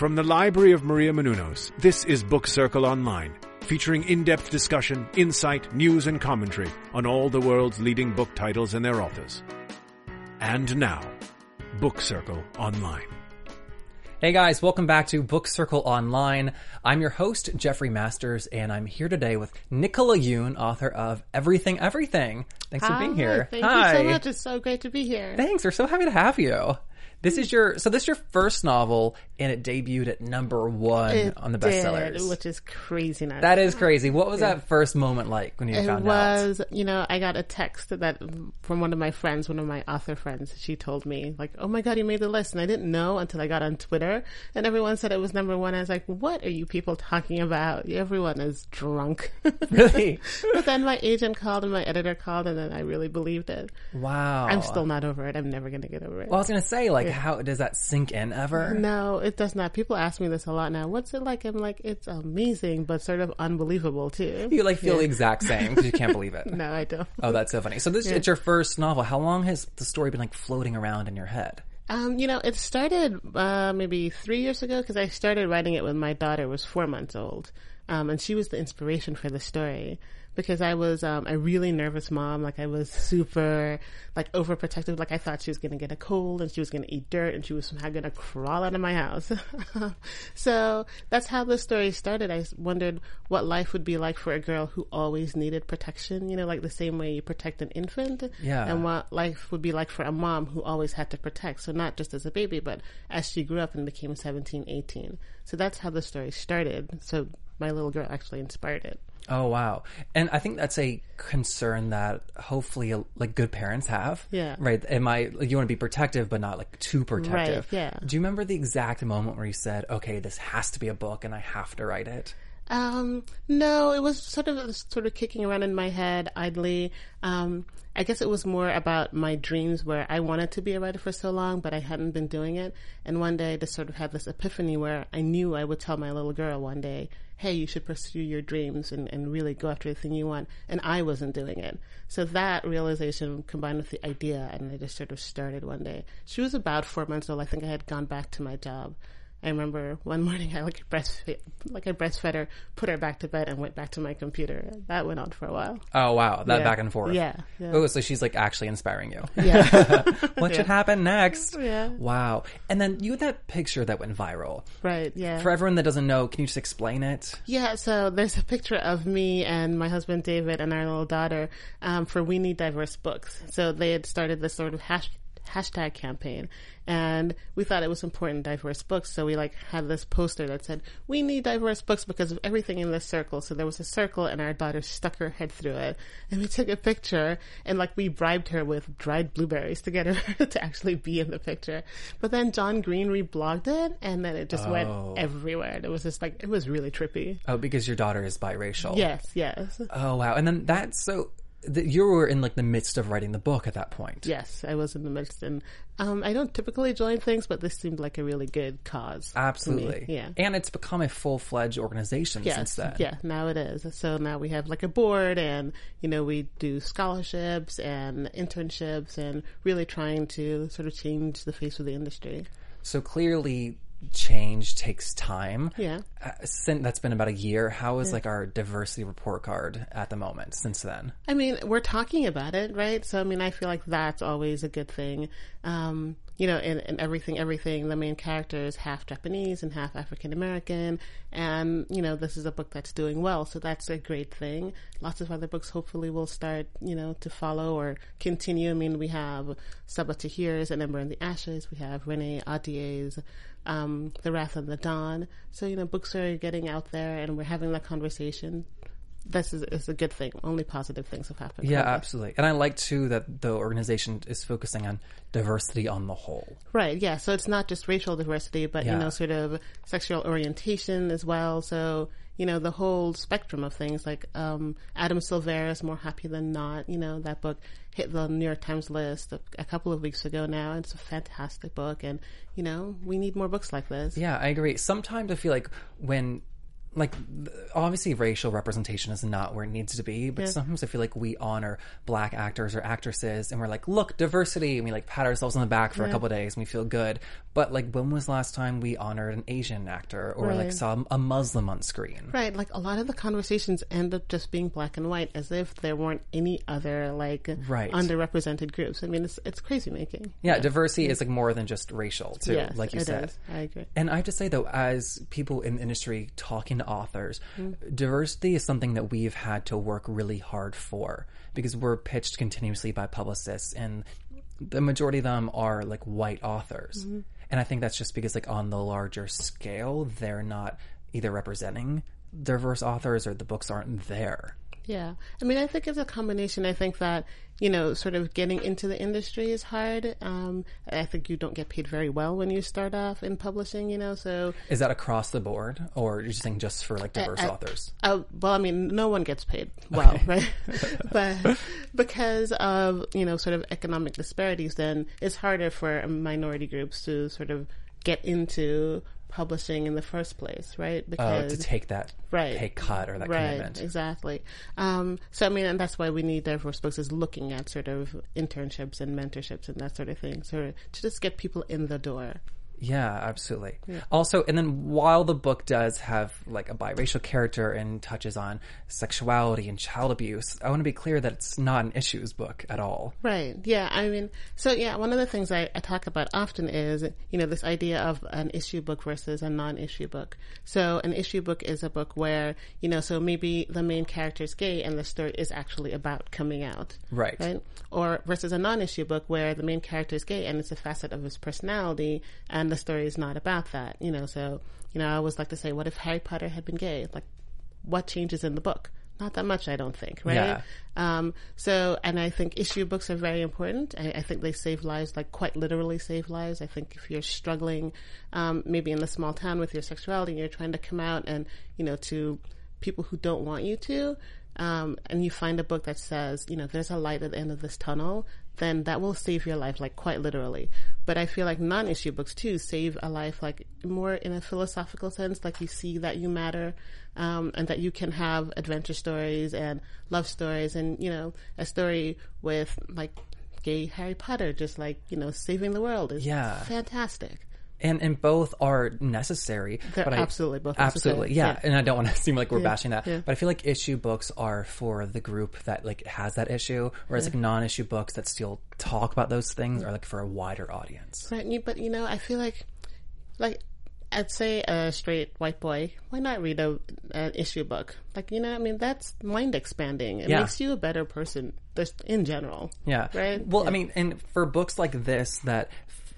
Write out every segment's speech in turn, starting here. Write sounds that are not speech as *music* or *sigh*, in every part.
From the Library of Maria Menounos, this is Book Circle Online, featuring in-depth discussion, insight, news, and commentary on all the world's leading book titles and their authors. And now, Book Circle Online. Hey guys, welcome back to Book Circle Online. I'm your host, Jeffrey Masters, and I'm here today with Nicola Yoon, author of Everything Everything. Thanks for being here. Thank Hi. you so much. It's so great to be here. Thanks, we're so happy to have you. This is your so this is your first novel, and it debuted at number one It on the did, bestsellers. which is craziness. that is crazy. What was that first moment like when you it found out? It was, you know, I got a text that from one of my friends, one of my author friends. She told me, like, "Oh my god, you made the list," and I didn't know until I got on Twitter, and everyone said it was number one. I was like, "What are you people talking about? Everyone is drunk." *laughs* Really? but then my agent called and my editor called, and then I really believed it. Wow. I'm still not over it. I'm never going to get over it. Well, I was gonna say, like, how does that sink in ever? No, it does not. People ask me this a lot now. What's it like? I'm like, it's amazing, but sort of unbelievable too. You like feel the exact same because you can't believe it. *laughs* No, I don't. Oh, that's so funny. So this it's your first novel. How long has the story been like floating around in your head? Um, you know, it started uh, maybe three years ago because I started writing it when my daughter was four months old, um, and she was the inspiration for the story. Because I was um, a really nervous mom, like I was super like overprotective. Like I thought she was going to get a cold and she was going to eat dirt and she was somehow going to crawl out of my house. *laughs* so that's how the story started. I wondered what life would be like for a girl who always needed protection. You know, like the same way you protect an infant, Yeah. and what life would be like for a mom who always had to protect. So not just as a baby, but as she grew up and became 17, 18. So that's how the story started. So my little girl actually inspired it. Oh wow! And I think that's a concern that hopefully like good parents have. Yeah. Right. Am I like, you want to be protective, but not like too protective. yeah. Do you remember the exact moment where you said, "Okay, this has to be a book, and I have to write it"? Um, no, it was sort of sort of kicking around in my head idly. Um, I guess it was more about my dreams where I wanted to be a writer for so long, but I hadn't been doing it. And one day I just sort of had this epiphany where I knew I would tell my little girl one day, hey, you should pursue your dreams and, and really go after the thing you want. And I wasn't doing it. So that realization combined with the idea, and I just sort of started one day. She was about four months old. I think I had gone back to my job. I remember one *laughs* morning I like breastfed, like I breastfed her, put her back to bed, and went back to my computer. That went on for a while. Oh wow, that Yeah. back and forth. Yeah, yeah. Oh, so she's like actually inspiring you. Yeah, *laughs* what *laughs* should happen next? Yeah. Wow. And then you had that picture that went viral. right. Yeah, For everyone that doesn't know, can you just explain it? yeah. So there's a picture of me and my husband David and our little daughter um, for We Need Diverse Books. So they had started this sort of hash hashtag campaign and we thought it was important diverse books so we like had this poster that said we need diverse books because of everything in this circle so there was a circle and our daughter stuck her head through it and we took a picture and like we bribed her with dried blueberries to get her *laughs* to actually be in the picture but then john green reblogged it and then it just Oh. went everywhere and it was just like it was really trippy Oh, because your daughter is biracial. yes yes Oh wow. And then that's so you were in like the midst of writing the book at that point. yes i was in the midst and um, i don't typically join things but this seemed like a really good cause. Absolutely. yeah And it's become a full fledged organization since then. yeah, now it is. So now we have like a board and, you know, we do scholarships and internships and really trying to sort of change the face of the industry. So clearly change takes time. Yeah. Uh, since that's been about a year, how is like our diversity report card at the moment since then? I mean, we're talking about it, right? So, I mean, I feel like that's always a good thing. Um, you know, in, in everything, everything, the main character is half Japanese and half African American. And, you know, this is a book that's doing well. So that's a great thing. Lots of other books hopefully will start, you know, to follow or continue. I mean, we have Sabaa Tahir's An Ember in the Ashes. We have Renee Ahdieh's um, The Wrath of the Dawn. So, you know, books are getting out there and we're having that conversation this is, is a good thing. Only positive things have happened. Yeah, this. absolutely. And I like too that the organization is focusing on diversity on the whole. Right, yeah. So it's not just racial diversity, but, Yeah. you know, sort of sexual orientation as well. So, you know, the whole spectrum of things like, um, Adam Silvera's More Happy Than Not, you know, that book hit the New York Times list a, a couple of weeks ago now. It's a fantastic book. And, you know, we need more books like this. Yeah, I agree. Sometimes I feel like when like obviously racial representation is not where it needs to be but sometimes i feel like we honor black actors or actresses and we're like look diversity and we like pat ourselves on the back for a couple of days and we feel good but like when was the last time we honored an asian actor or like saw a muslim on screen Right, like a lot of the conversations end up just being black and white, as if there weren't any other like Right. underrepresented groups. I mean, it's it's crazy making. yeah, diversity is like more than just racial too Yes, like you said is. I agree. And I have to say though, as people in the industry talking authors, mm-hmm. diversity is something that we've had to work really hard for because we're pitched continuously by publicists and the majority of them are like white authors. Mm-hmm. And I think that's just because like on the larger scale, they're not either representing diverse authors or the books aren't there. Yeah. I mean, I think it's a combination. I think that, you know, sort of getting into the industry is hard. Um, I think you don't get paid very well when you start off in publishing, you know, so. Is that across the board or you're just saying just for like diverse I- authors? Uh, well, I mean, no one gets paid well, right? *laughs* *laughs* but because of you know sort of economic disparities, then it's harder for minority groups to sort of get into publishing in the first place, right? Uh, Because to take that Right. pay cut or that right, commitment. exactly. Um, so I mean, and that's why we need diverse books is looking at sort of internships and mentorships and that sort of thing, sort of to just get people in the door. Yeah, absolutely. Also, and then while the book does have like a biracial character and touches on sexuality and child abuse, I want to be clear that it's not an issues book at all. Right. Yeah. I mean, so yeah, one of the things I, I talk about often is, you know, this idea of an issue book versus a non-issue book. So an issue book is a book where, you know, so maybe the main character is gay and the story is actually about coming out. Right. Right. Or versus a non-issue book where the main character is gay and it's a facet of his personality and the story is not about that. You know, so, you know, I always like to say, what if Harry Potter had been gay? Like, what changes in the book? Not that much, I don't think, right? Yeah. Um, so, and I think issue books are very important. I, I think they save lives, like quite literally save lives. I think if you're struggling, um, maybe in a small town with your sexuality and you're trying to come out and, you know, to people who don't want you to, um, and you find a book that says, you know, there's a light at the end of this tunnel, then that will save your life, like quite literally. But I feel like non-issue books too save a life, like more in a philosophical sense, like you see that you matter, um, and that you can have adventure stories and love stories, and you know, a story with like gay Harry Potter, just like you know, saving the world is Yeah. fantastic. And and both are necessary. They're but I- absolutely both absolutely, necessary. yeah. Yeah. And I don't want to *laughs* seem like we're bashing that, yeah. but I feel like issue books are for the group that like has that issue, whereas like non-issue books that still talk about those things are like for a wider audience. Right, but you know, I feel like, like, I'd say a straight white boy, why not read a an issue book? Like, you know, I mean, that's mind expanding. It Yeah. makes you a better person, just in general. Yeah. Right? Well, I mean, and for books like this that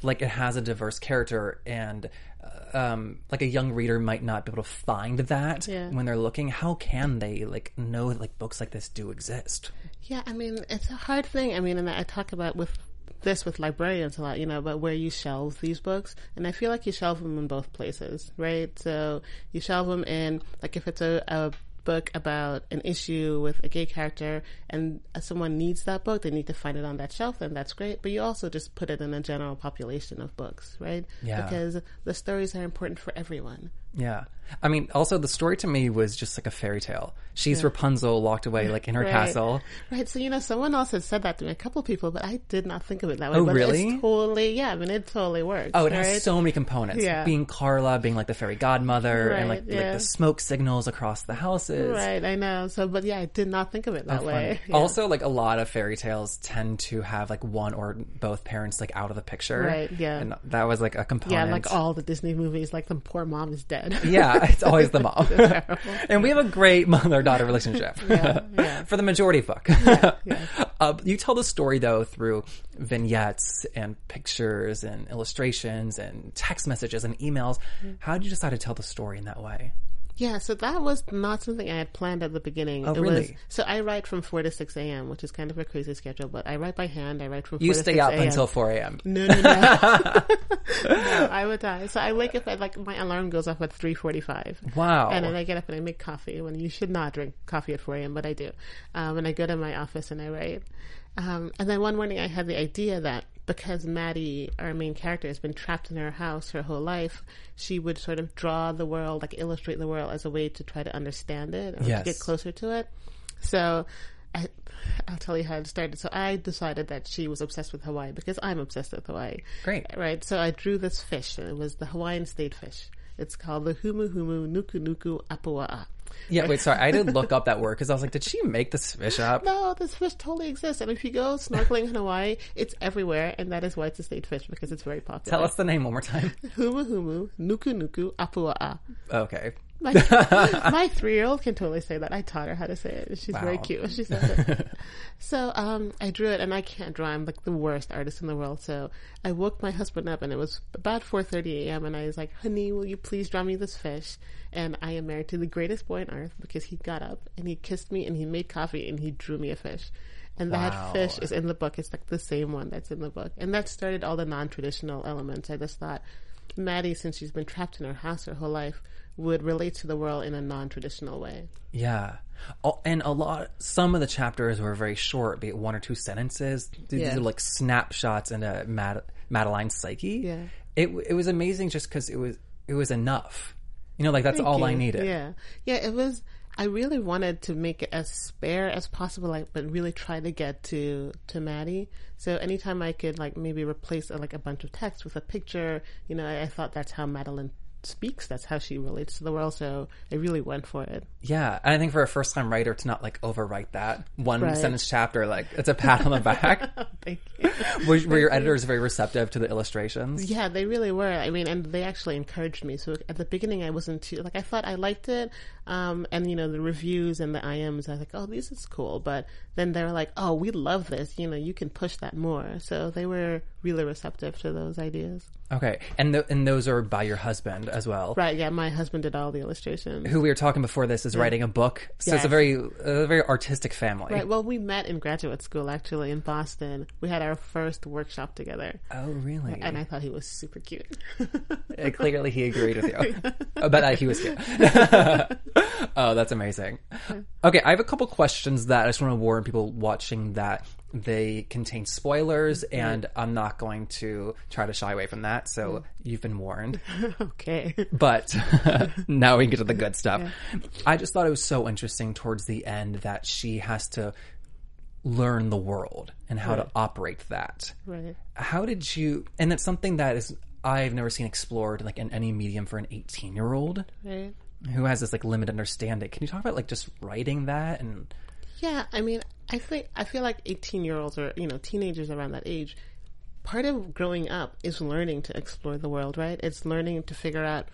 like it has a diverse character and uh, um, like a young reader might not be able to find that Yeah. when they're looking. How can they like know that like books like this do exist? Yeah, I mean, it's a hard thing. I mean, and I talk about with this with librarians a lot, you know, about where you shelve these books. And I feel like you shelve them in both places, right? So you shelve them in, like, if it's a, a book about an issue with a gay character and someone needs that book, they need to find it on that shelf, then that's great. But you also just put it in a general population of books, right? Yeah. Because the stories are important for everyone. Yeah. I mean, also the story to me was just like a fairy tale. She's Rapunzel locked away like in her Right. castle. Right. So, you know, someone else has said that to me, a couple people, but I did not think of it that way. Oh, but really? It's totally, yeah, I mean, it totally works. Oh, it right? has so many components. Yeah. Being Carla, being like the fairy godmother, and like, Right, like the smoke signals across the houses. Right, I know. So, but yeah, I did not think of it that oh, Funny. way. Yeah. Also, like a lot of fairy tales tend to have like one or both parents like out of the picture. Right, yeah. And that was like a component. yeah, like all the Disney movies, like the poor mom is dead. Yeah, *laughs* it's always the mom. and we have a great mother daughter relationship yeah. *laughs* for the majority of book. yeah. *laughs* Uh, you tell the story though through vignettes and pictures and illustrations and text messages and emails. Mm. How did you decide to tell the story in that way? Yeah, so that was not something I had planned at the beginning. Oh, it really? Was, so I write from 4 to 6 a.m., which is kind of a crazy schedule, but I write by hand. I write from 4 You stay 6 up until 4 a.m. No, no, no. *laughs* no, I would die. So I wake up at like my alarm goes off at three forty-five. Wow. And then I get up and I make coffee. When you should not drink coffee at four a.m., but I do. Um, and I go to my office and I write. Um, and then one morning I had the idea that because Maddie, our main character, has been trapped in her house her whole life, she would sort of draw the world, like illustrate the world as a way to try to understand it or Yes. to get closer to it. So I, I'll tell you how it started. So I decided that she was obsessed with Hawaii because I'm obsessed with Hawaii. Great. Right. So I drew this fish. It was the Hawaiian state fish. It's called the Humu Humu Nuku Nuku Apua'a. Yeah, wait, sorry. I didn't look up that word because I was like, did she make this fish up? No, this fish totally exists. And if you go snorkeling in Hawaii, it's everywhere. And that is why it's a state fish because it's very popular. Tell us the name one more time. Humu Humu Nuku Nuku Apua'a. Okay. *laughs* My, my three year old can totally say that. I taught her how to say it. She's very cute she says it. *laughs* so um, I drew it, and I can't draw. I'm like the worst artist in the world. So I woke my husband up, and it was about 4:30 a.m. And I was like, "Honey, will you please draw me this fish?" And I am married to the greatest boy on earth because he got up and he kissed me and he made coffee and he drew me a fish. And Wow. that fish is in the book. It's like the same one that's in the book. And that started all the non traditional elements. I just thought Maddie, since she's been trapped in her house her whole life, would relate to the world in a non traditional way. Yeah. And a lot, some of the chapters were very short, be it one or two sentences. These Yeah. are like snapshots into Mad- Madeline's psyche. Yeah. It, it was amazing just because it was, it was enough. You know, like that's Thank all I needed. Yeah. Yeah, it was I really wanted to make it as spare as possible, like, but really try to get to to Maddie. So anytime I could, like, maybe replace uh, like a bunch of text with a picture, you know, I, I thought that's how Madeline speaks. That's how she relates to the world. So I really went for it. Yeah, and I think for a first time writer to not like overwrite that one Right. sentence chapter, like it's a pat on the *laughs* back. Thank you. were, were your editors very receptive to the illustrations? Yeah, they really were. I mean, and they actually encouraged me. So at the beginning, I wasn't too like I thought I liked it, um, and you know the reviews and the IMs. I was like, oh, this is cool. But then they were like, oh, we love this. You know, you can push that more. So they were really receptive to those ideas. Okay, and th- and those are by your husband as well, Right? Yeah, my husband did all the illustrations. who we were talking before this is writing a book, so it's a very a very artistic family. Right. Well, we met in graduate school actually in Boston. We had our first workshop together, Oh, really? and I thought he was super cute. Uh, Clearly, he agreed with you. *laughs* Oh, but uh, he was cute. *laughs* *laughs* oh, that's amazing. Okay, I have a couple questions that I just want to warn people watching that they contain spoilers, mm-hmm. and I'm not going to try to shy away from that. So mm. you've been warned. *laughs* okay. But *laughs* now we can get to the good stuff. I just thought it was so interesting towards the end that she has to learn the world and how to operate that Right. how did you and that's something that is i've never seen explored like in any medium for an 18 year old Right. Who has this like limited understanding can you talk about like just writing that and Yeah, I mean, I think I feel like eighteen year olds or you know teenagers around that age. Part of growing up is learning to explore the world, right? It's learning to figure out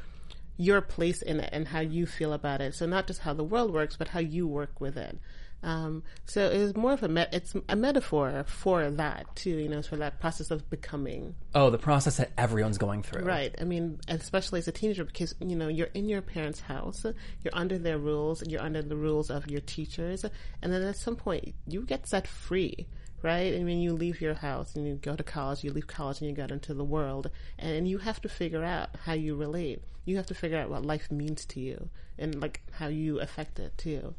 your place in it and how you feel about it. So not just how the world works, but how you work with it. Um, so it was more of a met- it's a metaphor for that too, you know, for that process of becoming. oh the process that everyone's going through Right. I mean, especially as a teenager, because you know you're in your parents' house, you're under their rules, you're under the rules of your teachers, and then at some point you get set free. Right, I mean, you leave your house and you go to college. You leave college and you get into the world, and you have to figure out how you relate. You have to figure out what life means to you and like how you affect it too.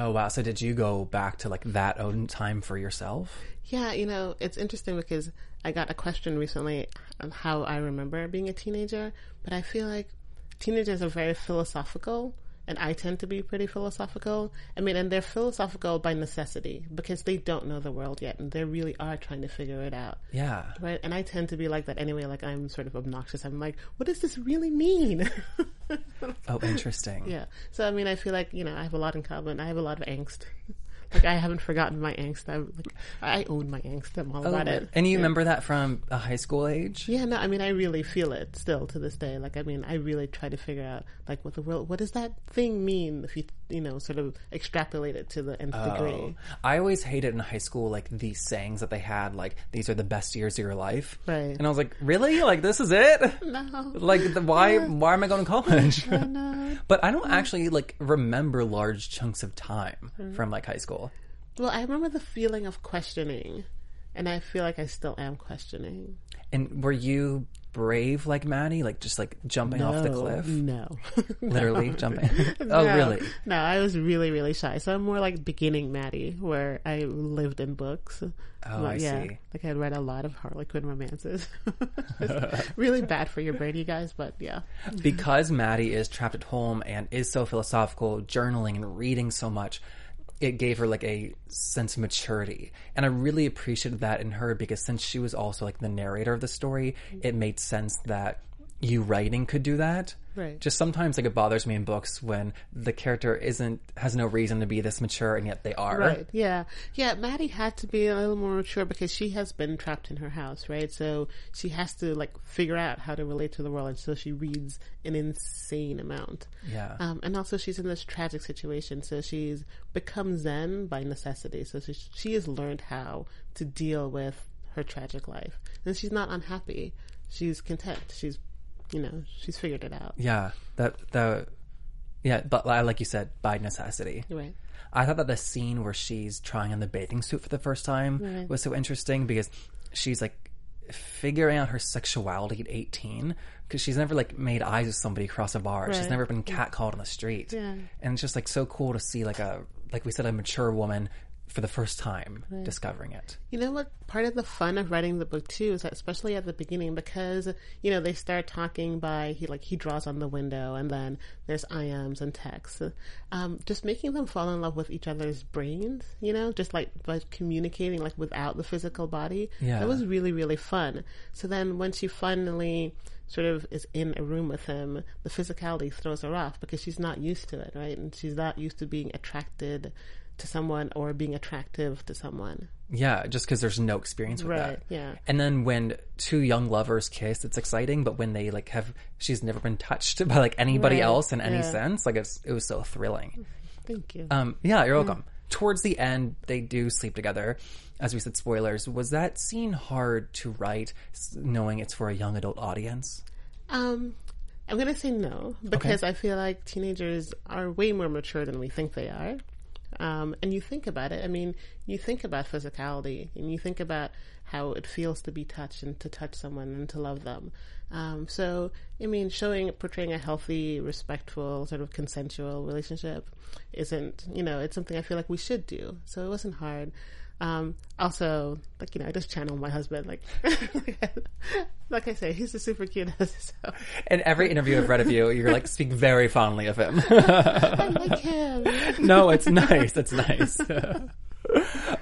Oh wow so did you go back to like that own time for yourself Yeah, you know, it's interesting because I got a question recently on how I remember being a teenager, but I feel like teenagers are very philosophical, and I tend to be pretty philosophical. I mean, and they're philosophical by necessity because they don't know the world yet, and they really are trying to figure it out. yeah Right, and I tend to be like that anyway. Like I'm sort of obnoxious. I'm like, what does this really mean? *laughs* *laughs* oh interesting yeah. So I mean, I feel like you know I have a lot in common. I have a lot of angst. *laughs* like I haven't forgotten my angst. I like I own my angst. I'm all Oh, about it. and you Yeah. remember that from a high school age Yeah, no, I mean, I really feel it still to this day. Like, I mean, I really try to figure out, like, what the world, what does that thing mean if you, you know, sort of extrapolate it to the nth Oh. degree? I always hated in high school like these sayings that they had like these are the best years of your life. Right. And I was like, really? Like this is it? No. Like the, why why am I going to college? *laughs* No. but I don't actually like remember large chunks of time Mm-hmm. from like high school. Well, I remember the feeling of questioning, and I feel like I still am questioning. And were you brave like Maddie, like just like jumping off the cliff, No. *laughs* literally *laughs* jumping. *laughs* oh, No. really? No, I was really, really shy. So I'm more like beginning Maddie, where I lived in books. Oh, I yeah, see. Like I read a lot of Harlequin romances. Really bad for your brain, you guys, but yeah. because Maddie is trapped at home and is so philosophical, journaling and reading so much, it gave her like a sense of maturity. And I really appreciated that in her because since she was also like the narrator of the story, it made sense that you writing could do that. Right. Just sometimes like it bothers me in books when the character isn't has no reason to be this mature and yet they are. Right. Yeah. Yeah. Maddie had to be a little more mature because she has been trapped in her house, right? So she has to like figure out how to relate to the world, and so she reads an insane amount. Yeah. Um, and also she's in this tragic situation, so she's become Zen by necessity. So she, she has learned how to deal with her tragic life, and she's not unhappy. She's content. She's, you know, she's figured it out. Yeah. That that yeah, but like you said, by necessity. Right. I thought that the scene where she's trying on the bathing suit for the first time Right. was so interesting because she's like figuring out her sexuality at 18 because she's never like made eyes with somebody across a bar. She's never been catcalled on the street. Yeah. And it's just like so cool to see like a like we said a mature woman for the first time discovering it. You know what? Part of the fun of writing the book too is that especially at the beginning because you know they start talking by he like he draws on the window and then there's IMs and texts, um, just making them fall in love with each other's brains. You know, just like by communicating like without the physical body. Yeah. that was really really fun. So then once she finally sort of is in a room with him, the physicality throws her off because she's not used to it, right? And she's not used to being attracted to someone or being attractive to someone. Yeah, just because there's no experience with Right, that. yeah. And then when two young lovers kiss, it's exciting. But when they like have, she's never been touched *laughs* by like anybody Right, else in any yeah. sense. Like it's it was so thrilling. Thank you. Um, yeah, you're welcome. Towards the end, they do sleep together. As we said, spoilers. Was that scene hard to write, knowing it's for a young adult audience? Um, I'm gonna say no because I feel like teenagers are way more mature than we think they are. Um, and you think about it. I mean, you think about physicality and you think about how it feels to be touched and to touch someone and to love them. Um, so, I mean, showing, portraying a healthy, respectful, sort of consensual relationship isn't, you know, it's something I feel like we should do. So it wasn't hard. Um, also, like, you know, I just channel my husband. Like, *laughs* like I say, he's a super cute. *laughs* So In every interview I've read of you, you're like speak very fondly of him. I like him. *laughs* no, it's nice. It's nice.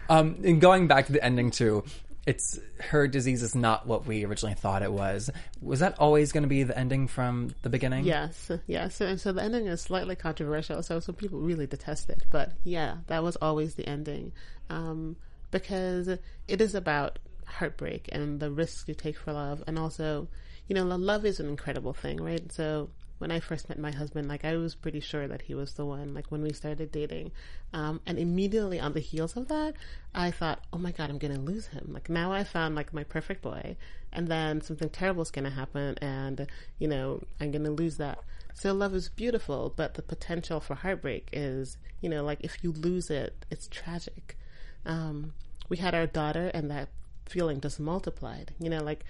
um, and going back to the ending too, it's her disease is not what we originally thought it was. Was that always going to be the ending from the beginning? Yes, yes. And so the ending is slightly controversial. So some people really detest it, but yeah, that was always the ending, um, because it is about heartbreak and the risks you take for love, and also, you know, love is an incredible thing, right? So when I first met my husband, like I was pretty sure that he was the one. Like when we started dating, um, and immediately on the heels of that, I thought, oh my god, I'm gonna lose him. Like now I found like my perfect boy, and then something terrible is gonna happen, and you know I'm gonna lose that. So love is beautiful, but the potential for heartbreak is, you know, like if you lose it, it's tragic. Um, we had our daughter, and that feeling just multiplied. You know, like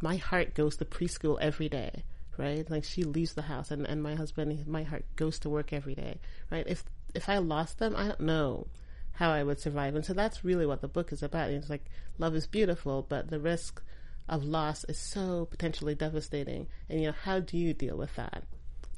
my heart goes to preschool every day, right? Like she leaves the house, and, and my husband, my heart goes to work every day, right? If if I lost them, I don't know how I would survive, and so that's really what the book is about. It's like love is beautiful, but the risk of loss is so potentially devastating, and you know how do you deal with that?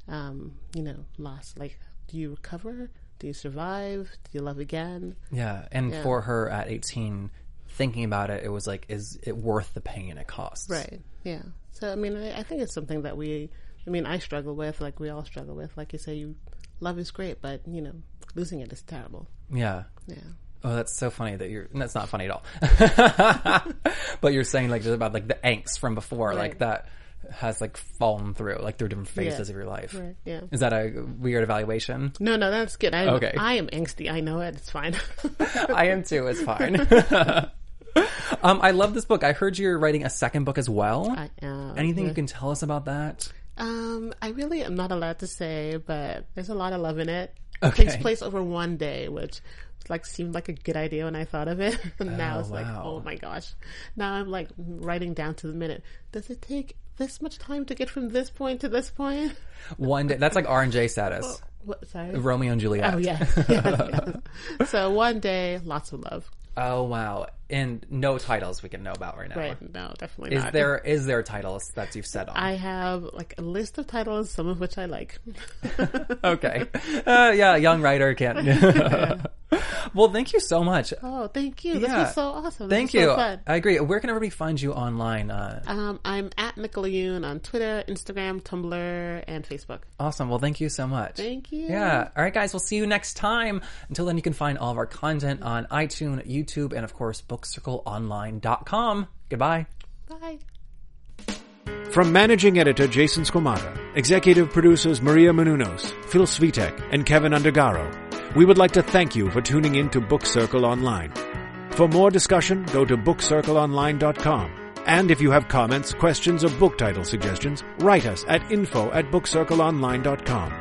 Um, you know, loss. Like, do you recover? Do you survive? Do you love again? Yeah. And Yeah. for her at 18, thinking about it, it was like, is it worth the pain it costs? Right. Yeah. So I mean, I, I think it's something that we. I mean, I struggle with, like we all struggle with. Like you say, you love is great, but you know, losing it is terrible. Yeah. Yeah. Oh, that's so funny that you're. That's not funny at all. *laughs* but you're saying like just about like the angst from before, like that has like fallen through, like through different phases Yeah. of your life. Right. Yeah. Is that a weird evaluation? No, no, that's good. I, Okay. I am angsty. I know it. It's fine. *laughs* I am too. It's fine. *laughs* *laughs* um, I love this book. I heard you're writing a second book as well. I am. Anything Yeah. you can tell us about that? Um, I really am not allowed to say, but there's a lot of love in it. It Okay. takes place over one day, which like seemed like a good idea when I thought of it. And now Oh, it's like, oh my gosh. Now I'm like writing down to the minute. Does it take this much time to get from this point to this point. One day, that's like R and J status. What, sorry. Romeo and Juliet. Oh yeah. *laughs* yeah, *laughs* yeah. So one day, lots of love. Oh wow. And no titles we can know about right now. Right? No, definitely not. Is not. there is there titles that you've set on? I have like a list of titles, some of which I like. *laughs* okay. Uh, yeah, young writer can't. *laughs* well, thank you so much. Oh, thank you. This Yeah. was so awesome. Thank you. So. I agree. Where can everybody find you online? Uh, Um, I'm at NicolaYoon on Twitter, Instagram, Tumblr, and Facebook. awesome. Well, thank you so much. Thank you. Yeah. All right, guys. We'll see you next time. Until then, you can find all of our content on iTunes, YouTube, and of course, bookcircleonline.com. Goodbye. Bye. From managing editor Jason Squamata, executive producers Maria Menounos, Phil Svitek, and Keven Undergaro, we would like to thank you for tuning in to Book Circle Online. For more discussion, go to bookcircleonline.com. And if you have comments, questions, or book title suggestions, write us at info at bookcircleonline.com.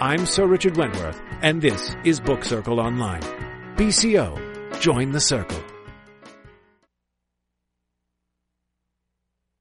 I'm Sir Richard Wentworth, and this is Book Circle Online. BCO, join the circle.